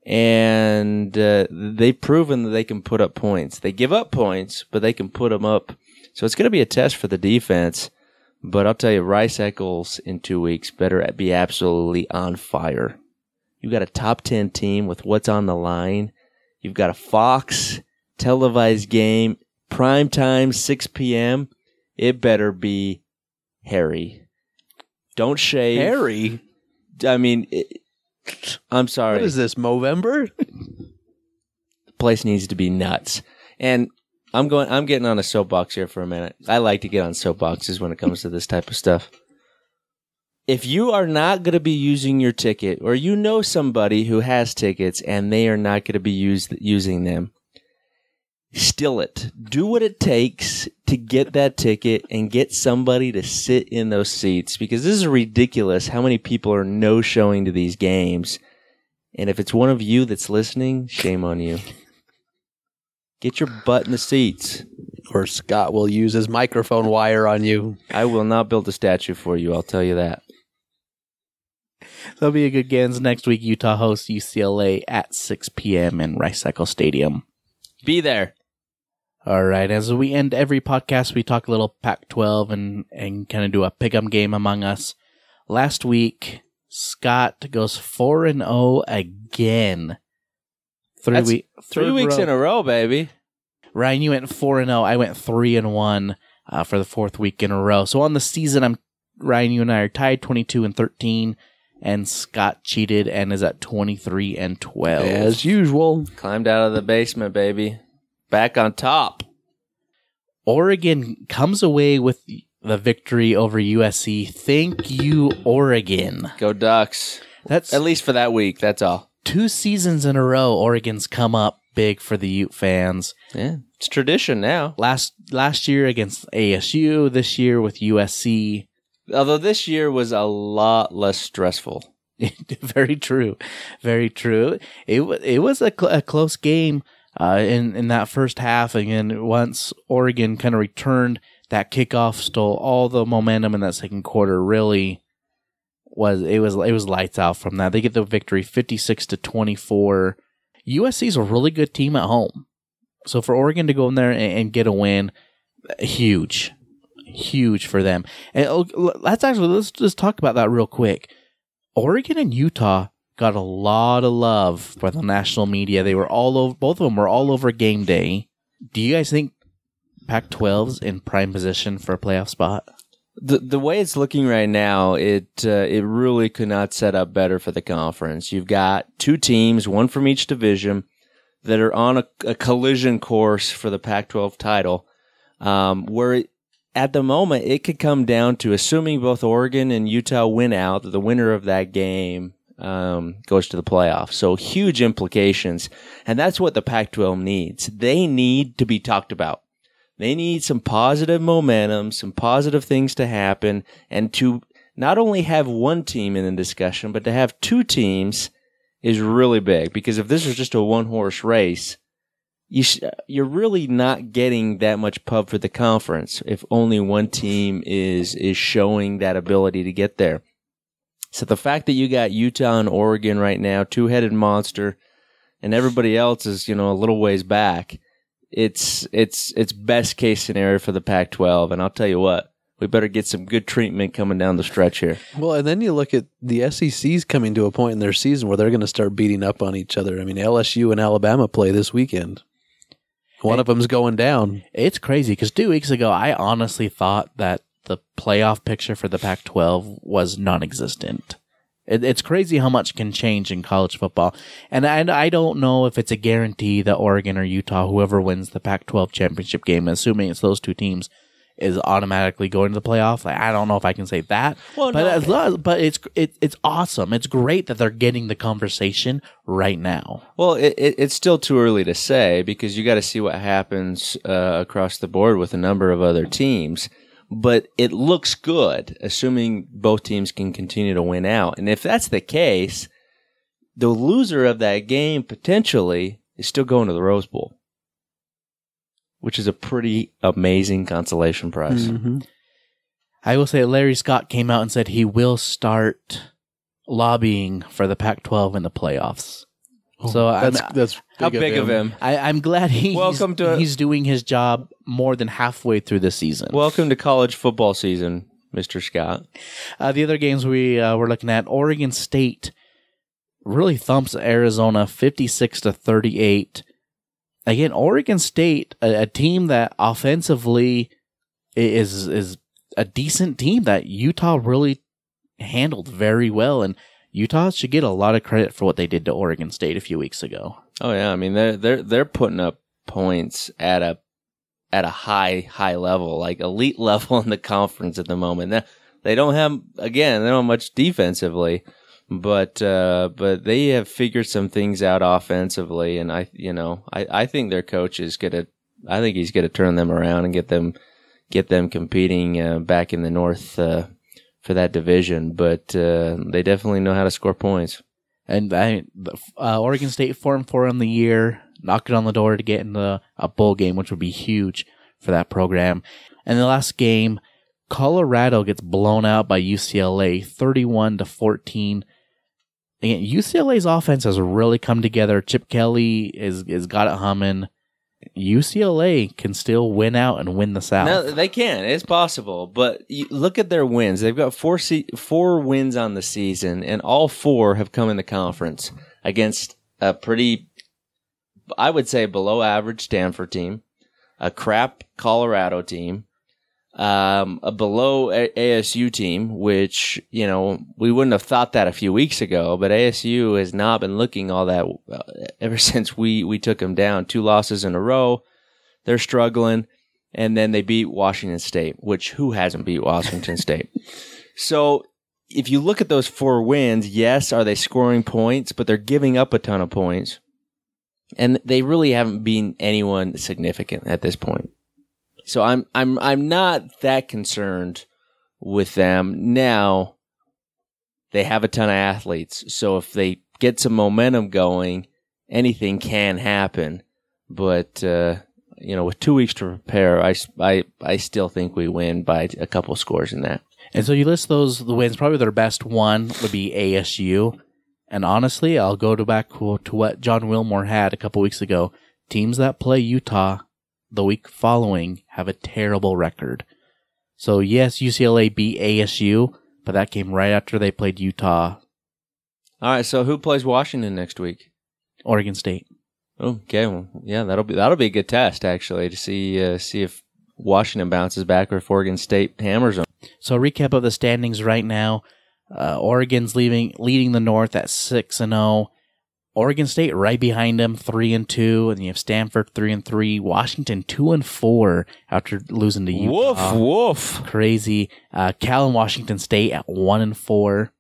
And uh, they've proven that they can put up points. They give up points, but they can put them up. So it's going to be a test for the defense. But I'll tell you, Rice Eccles in two weeks better be absolutely on fire. You've got a top 10 team with what's on the line. You've got a Fox televised game, prime time, 6 p.m. It better be Harry. Don't shave. Harry? I mean, it, I'm sorry. What is this, Movember? the place needs to be nuts. And I'm going. I'm getting on a soapbox here for a minute. I like to get on soapboxes when it comes to this type of stuff. If you are not going to be using your ticket, or you know somebody who has tickets and they are not going to be used using them, still it. Do what it takes to get that ticket and get somebody to sit in those seats because this is ridiculous how many people are no showing to these games. And if it's one of you that's listening, shame on you. Get your butt in the seats. Or Scott will use his microphone wire on you. I will not build a statue for you, I'll tell you that. That'll be a good games next week. Utah hosts UCLA at 6 p.m. in Rice-Eccles Stadium. Be there. All right. As we end every podcast, we talk a little Pac-12 and and kind of do a pick'em game among us. Last week, Scott goes four and zero again. Three, That's week, Three third weeks row. in a row, baby. Ryan, you went four and zero. I went three and one uh, for the fourth week in a row. So on the season, I'm Ryan. You and I are tied, twenty two and thirteen, and Scott cheated and is at twenty three and twelve. As usual. Climbed out of the basement, baby. Back on top. Oregon comes away with the victory over USC. Thank you, Oregon. Go Ducks. That's At least for that week. That's all. two seasons in a row. Oregon's come up big for the Ute fans. Yeah. It's tradition now. Last last year against ASU, this year with USC. Although this year was a lot less stressful. very true, very true. It it was a, cl- a close game uh, in in that first half. Again, once Oregon kind of returned, that kickoff stole all the momentum in that second quarter. Really was it was it was lights out from that. They get the victory, fifty six to twenty four. USC's a really good team at home, so for Oregon to go in there and, and get a win, huge, huge for them. And oh, let's actually let's just talk about that real quick. Oregon and Utah got a lot of love for the national media. They were all over, both of them were all over game day. Do you guys think Pac 12's in prime position for a playoff spot? The the way it's looking right now, it uh, it really could not set up better for the conference. You've got two teams, one from each division, that are on a, a collision course for the Pac-12 title. Um, where it, at the moment, it could come down to assuming both Oregon and Utah win out, the winner of that game um, goes to the playoffs. So huge implications. And that's what the Pac 12 needs. They need to be talked about. They need some positive momentum, some positive things to happen, and to not only have one team in the discussion, but to have two teams is really big. Because if this was just a one horse race, you sh- you're really not getting that much pub for the conference if only one team is is showing that ability to get there. So the fact that you got Utah and Oregon right now, two headed monster, and everybody else is you know a little ways back, it's it's it's best case scenario for the Pac-12. And I'll tell you what, we better get some good treatment coming down the stretch here. Well, and then you look at the SEC's coming to a point in their season where they're going to start beating up on each other. I mean, LSU and Alabama play this weekend. One of them's going down. It's crazy because two weeks ago, I honestly thought that the playoff picture for the Pac 12 was non existent. It, it's crazy how much can change in college football. And I, I don't know if it's a guarantee that Oregon or Utah, whoever wins the Pac 12 championship game, assuming it's those two teams, is automatically going to the playoff. Like, I don't know if I can say that. Well, but no. as long as, but it's it, it's awesome. It's great that they're getting the conversation right now. Well, it, it, it's still too early to say because you got to see what happens uh, across the board with a number of other teams. But it looks good, assuming both teams can continue to win out. And if that's the case, the loser of that game potentially is still going to the Rose Bowl, which is a pretty amazing consolation prize. Mm-hmm. I will say Larry Scott came out and said he will start lobbying for the Pac-12 in the playoffs. So I'm, That's that's How big of him? I, I'm glad he's, Welcome to- he's doing his job more than halfway through the season. Welcome to college football season, Mr. Scott. Uh, the other games we uh, were looking at, Oregon State really thumps Arizona 56 to 38. Again, Oregon State, a, a team that offensively is is a decent team that Utah really handled very well, and Utah should get a lot of credit for what they did to Oregon State a few weeks ago. Oh yeah, I mean they're they're they're putting up points at a at a high high level, like elite level in the conference at the moment. They- don't have again, they don't have much defensively, but uh, but they have figured some things out offensively, and I you know I, I think their coach is gonna I think he's gonna turn them around and get them get them competing uh, back in the north uh, for that division. But uh, they definitely know how to score points. And I, uh, Oregon State four and four on the year, knocking on the door to get in the a bowl game, which would be huge for that program. And the last game, Colorado gets blown out by UCLA, thirty-one to fourteen. Again, UCLA's offense has really come together. Chip Kelly is is got it humming. UCLA can still win out and win the South. No, they can. It's possible. But look at their wins. They've got four se- four wins on the season, and all four have come in the conference against a pretty, I would say, below average Stanford team, a crap Colorado team, um, a below a- ASU team, which you know we wouldn't have thought that a few weeks ago. But ASU has not been looking all that uh, ever since we we took them down. Two losses in a row. They're struggling and then they beat Washington State, which who hasn't beat Washington State? So if you look at those four wins, yes, are they scoring points, but they're giving up a ton of points. And they really haven't been anyone significant at this point. So I'm I'm I'm not that concerned with them. Now they have a ton of athletes. So if they get some momentum going, anything can happen. But uh you know, with two weeks to prepare, I, I, I still think we win by a couple scores in that. And so you list those the wins. Probably their best one would be ASU. And honestly, I'll go to back to what John Wilmore had a couple weeks ago. Teams that play Utah the week following have a terrible record. So yes, UCLA beat ASU, but that came right after they played Utah, All right, so who plays Washington next week? Oregon State. Okay, well, yeah, that'll be that'll be a good test actually to see uh, see if Washington bounces back or if Oregon State hammers them. So recap of the standings right now. Uh, Oregon's leaving leading the North at six and zero. Oregon State right behind them, three and two, and you have Stanford three and three, Washington two and four after losing to Utah. Woof woof. Crazy. Uh, Cal and Washington State at one and four.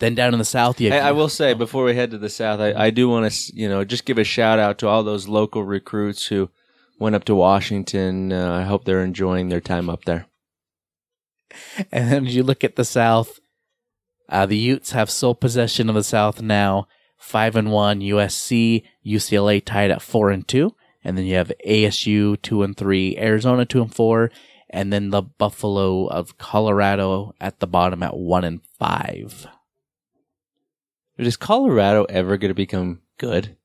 Then down in the South, you Hey, have I will say before we head to the south, I, I do want to you know just give a shout out to all those local recruits who went up to Washington. Uh, I hope they're enjoying their time up there. And then you look at the South. Uh, the Utes have sole possession of the South now, five and one. USC, UCLA tied at four and two, and then you have ASU two and three, Arizona two and four, and then the Buffalo of Colorado at the bottom at one and five. But is Colorado ever going to become good?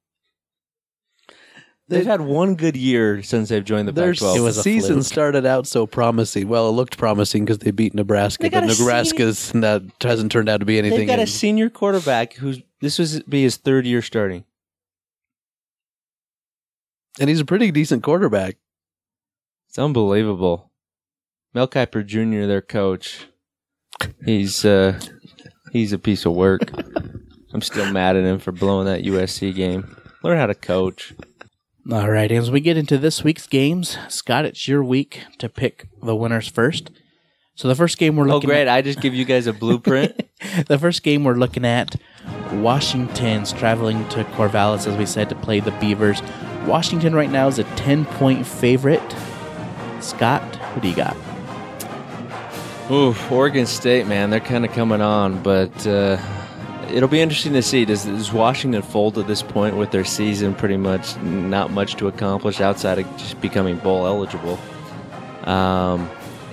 They've had one good year since they've joined the Their Pac-12. It was a season fluke. started out so promising. Well, it looked promising because they beat Nebraska, They but a senior- Nebraska's that hasn't turned out to be anything. They've got a senior quarterback who's this was be his third year starting. and he's a pretty decent quarterback. It's unbelievable. Mel Kiper Jr., their coach, he's uh, he's a piece of work. I'm still mad at him for blowing that USC game. Learn how to coach. All right, as we get into this week's games, Scott, it's your week to pick the winners first. So the first game we're looking. Oh, great! at, I just give you guys a blueprint. the first game we're looking at, Washington's traveling to Corvallis, as we said, to play the Beavers. Washington right now is a 10 point favorite. Scott, what do you got? Oof, Oregon State, man, they're kind of coming on, but uh, it'll be interesting to see. Does, does Washington fold at this point with their season pretty much not much to accomplish outside of just becoming bowl eligible? Um,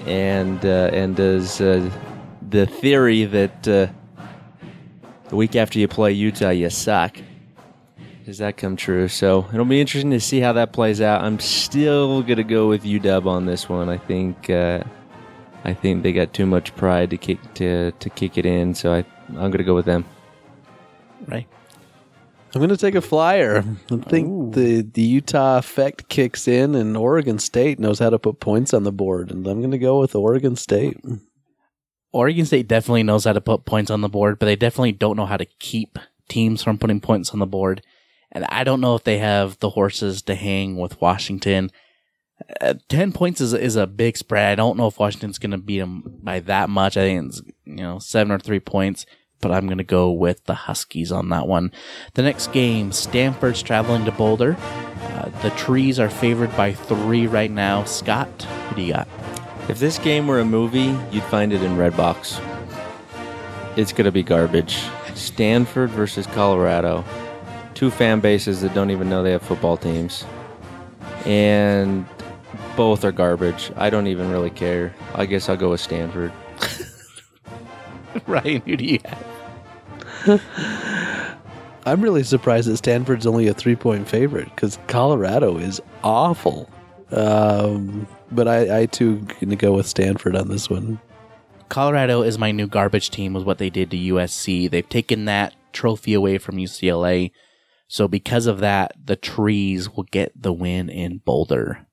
and uh, and does uh, the theory that uh, the week after you play Utah you suck does that come true? So it'll be interesting to see how that plays out. I'm still gonna go with UW on this one. I think. Uh, I think they got too much pride to kick to to kick it in, so I I'm gonna go with them. Right. I'm going to take a flyer. I think the the Utah effect kicks in, and Oregon State knows how to put points on the board, and I'm going to go with Oregon State. Oregon State definitely knows how to put points on the board, but they definitely don't know how to keep teams from putting points on the board. And I don't know if they have the horses to hang with Washington. Uh, Ten points is is a big spread. I don't know if Washington's going to beat them by that much. I think it's you know seven or three points, but I'm going to go with the Huskies on that one. The next game, Stanford's traveling to Boulder. Uh, the trees are favored by three right now. Scott, who do you got? If this game were a movie, you'd find it in Redbox. It's gonna be garbage. Stanford versus Colorado, two fan bases that don't even know they have football teams, and both are garbage. I don't even really care. I guess I'll go with Stanford. Ryan, who do you have? I'm really surprised that Stanford's only a three point favorite because Colorado is awful. Um, but I, I too to go with Stanford on this one. Colorado is my new garbage team with what they did to USC. They've taken that trophy away from UCLA. So because of that, the trees will get the win in Boulder.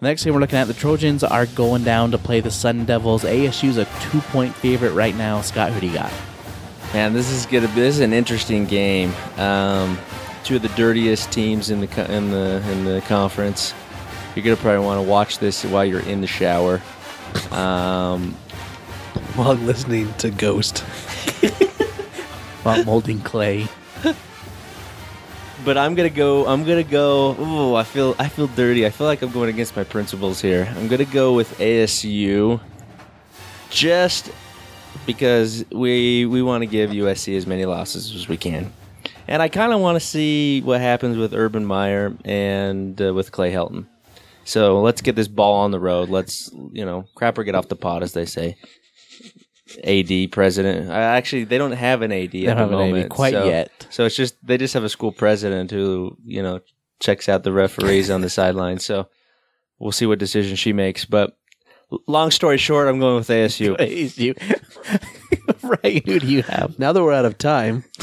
The next game we're looking at, the Trojans are going down to play the Sun Devils. ASU's a two point favorite right now. Scott, who do you got? Man, this is gonna this is an interesting game. Um, two of the dirtiest teams in the in the in the conference. You're gonna probably want to watch this while you're in the shower. Um, While listening to Ghost. While molding clay. but I'm gonna go. I'm gonna go. Ooh, I feel I feel dirty. I feel like I'm going against my principles here. I'm gonna go with ASU, just because we we want to give USC as many losses as we can, and I kind of want to see what happens with Urban Meyer and uh, with Clay Helton. So let's get this ball on the road. Let's you know crapper get off the pot, as they say. AD president. I actually they don't have an AD They at don't the have an AD moment quite so- yet. so it's just they just have a school president who you know checks out the referees on the sideline. So we'll see what decision she makes. But long story short, I'm going with ASU. ASU. Ryan, who do you have? Now that we're out of time,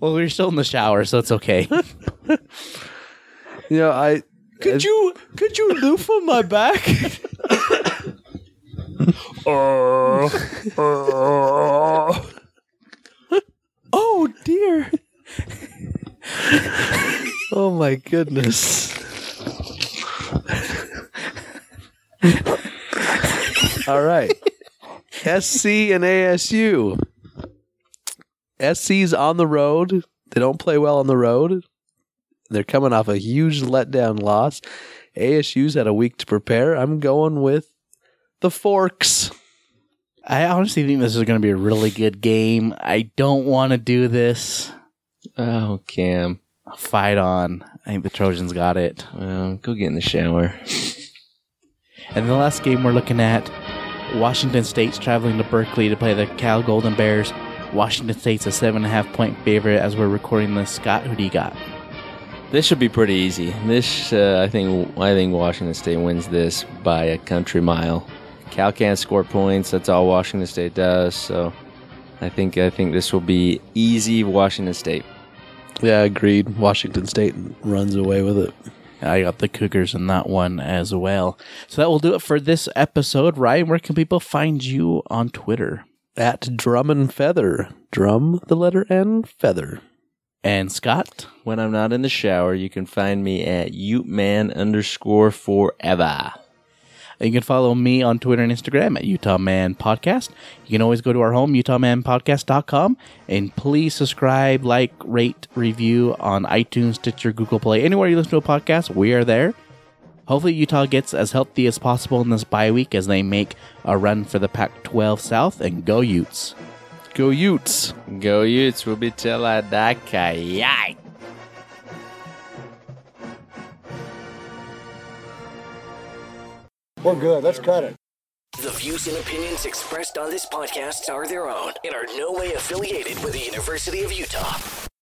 Well, we're still in the shower, so it's okay. you know, I. Could you could you loofah my back? oh dear oh my goodness. All right. SC and ASU. SC's on the road. They don't play well on the road. They're coming off a huge letdown loss. ASU's had a week to prepare. I'm going with the Forks. I honestly think this is going to be a really good game. I don't want to do this. Oh, Cam. Fight on. I think the Trojans got it. Well, go get in the shower. And the last game we're looking at, Washington State's traveling to Berkeley to play the Cal Golden Bears. Washington State's a seven and a half point favorite as we're recording this. Scott, who do you got? This should be pretty easy. This, uh, I think, I think Washington State wins this by a country mile. Cal can't score points. That's all Washington State does. So, I think, I think this will be easy. Washington State. Yeah, agreed. Washington State runs away with it. I got the Cougars in that one as well. So that will do it for this episode. Ryan, where can people find you on Twitter? At Drum and Feather. Drum, the letter N, Feather. And Scott? When I'm not in the shower, you can find me at Uteman underscore forever. You can follow me on Twitter and Instagram at Utah Man Podcast. You can always go to our home, UtahManPodcast.com, and please subscribe, like, rate, review on iTunes, Stitcher, Google Play, anywhere you listen to a podcast. We are there. Hopefully, Utah gets as healthy as possible in this bye week as they make a run for the Pac 12 South, and go Utes. Go Utes. Go Utes. We'll be till I die. Yay. We're good. Let's cut it. The views and opinions expressed on this podcast are their own and are no way affiliated with the University of Utah.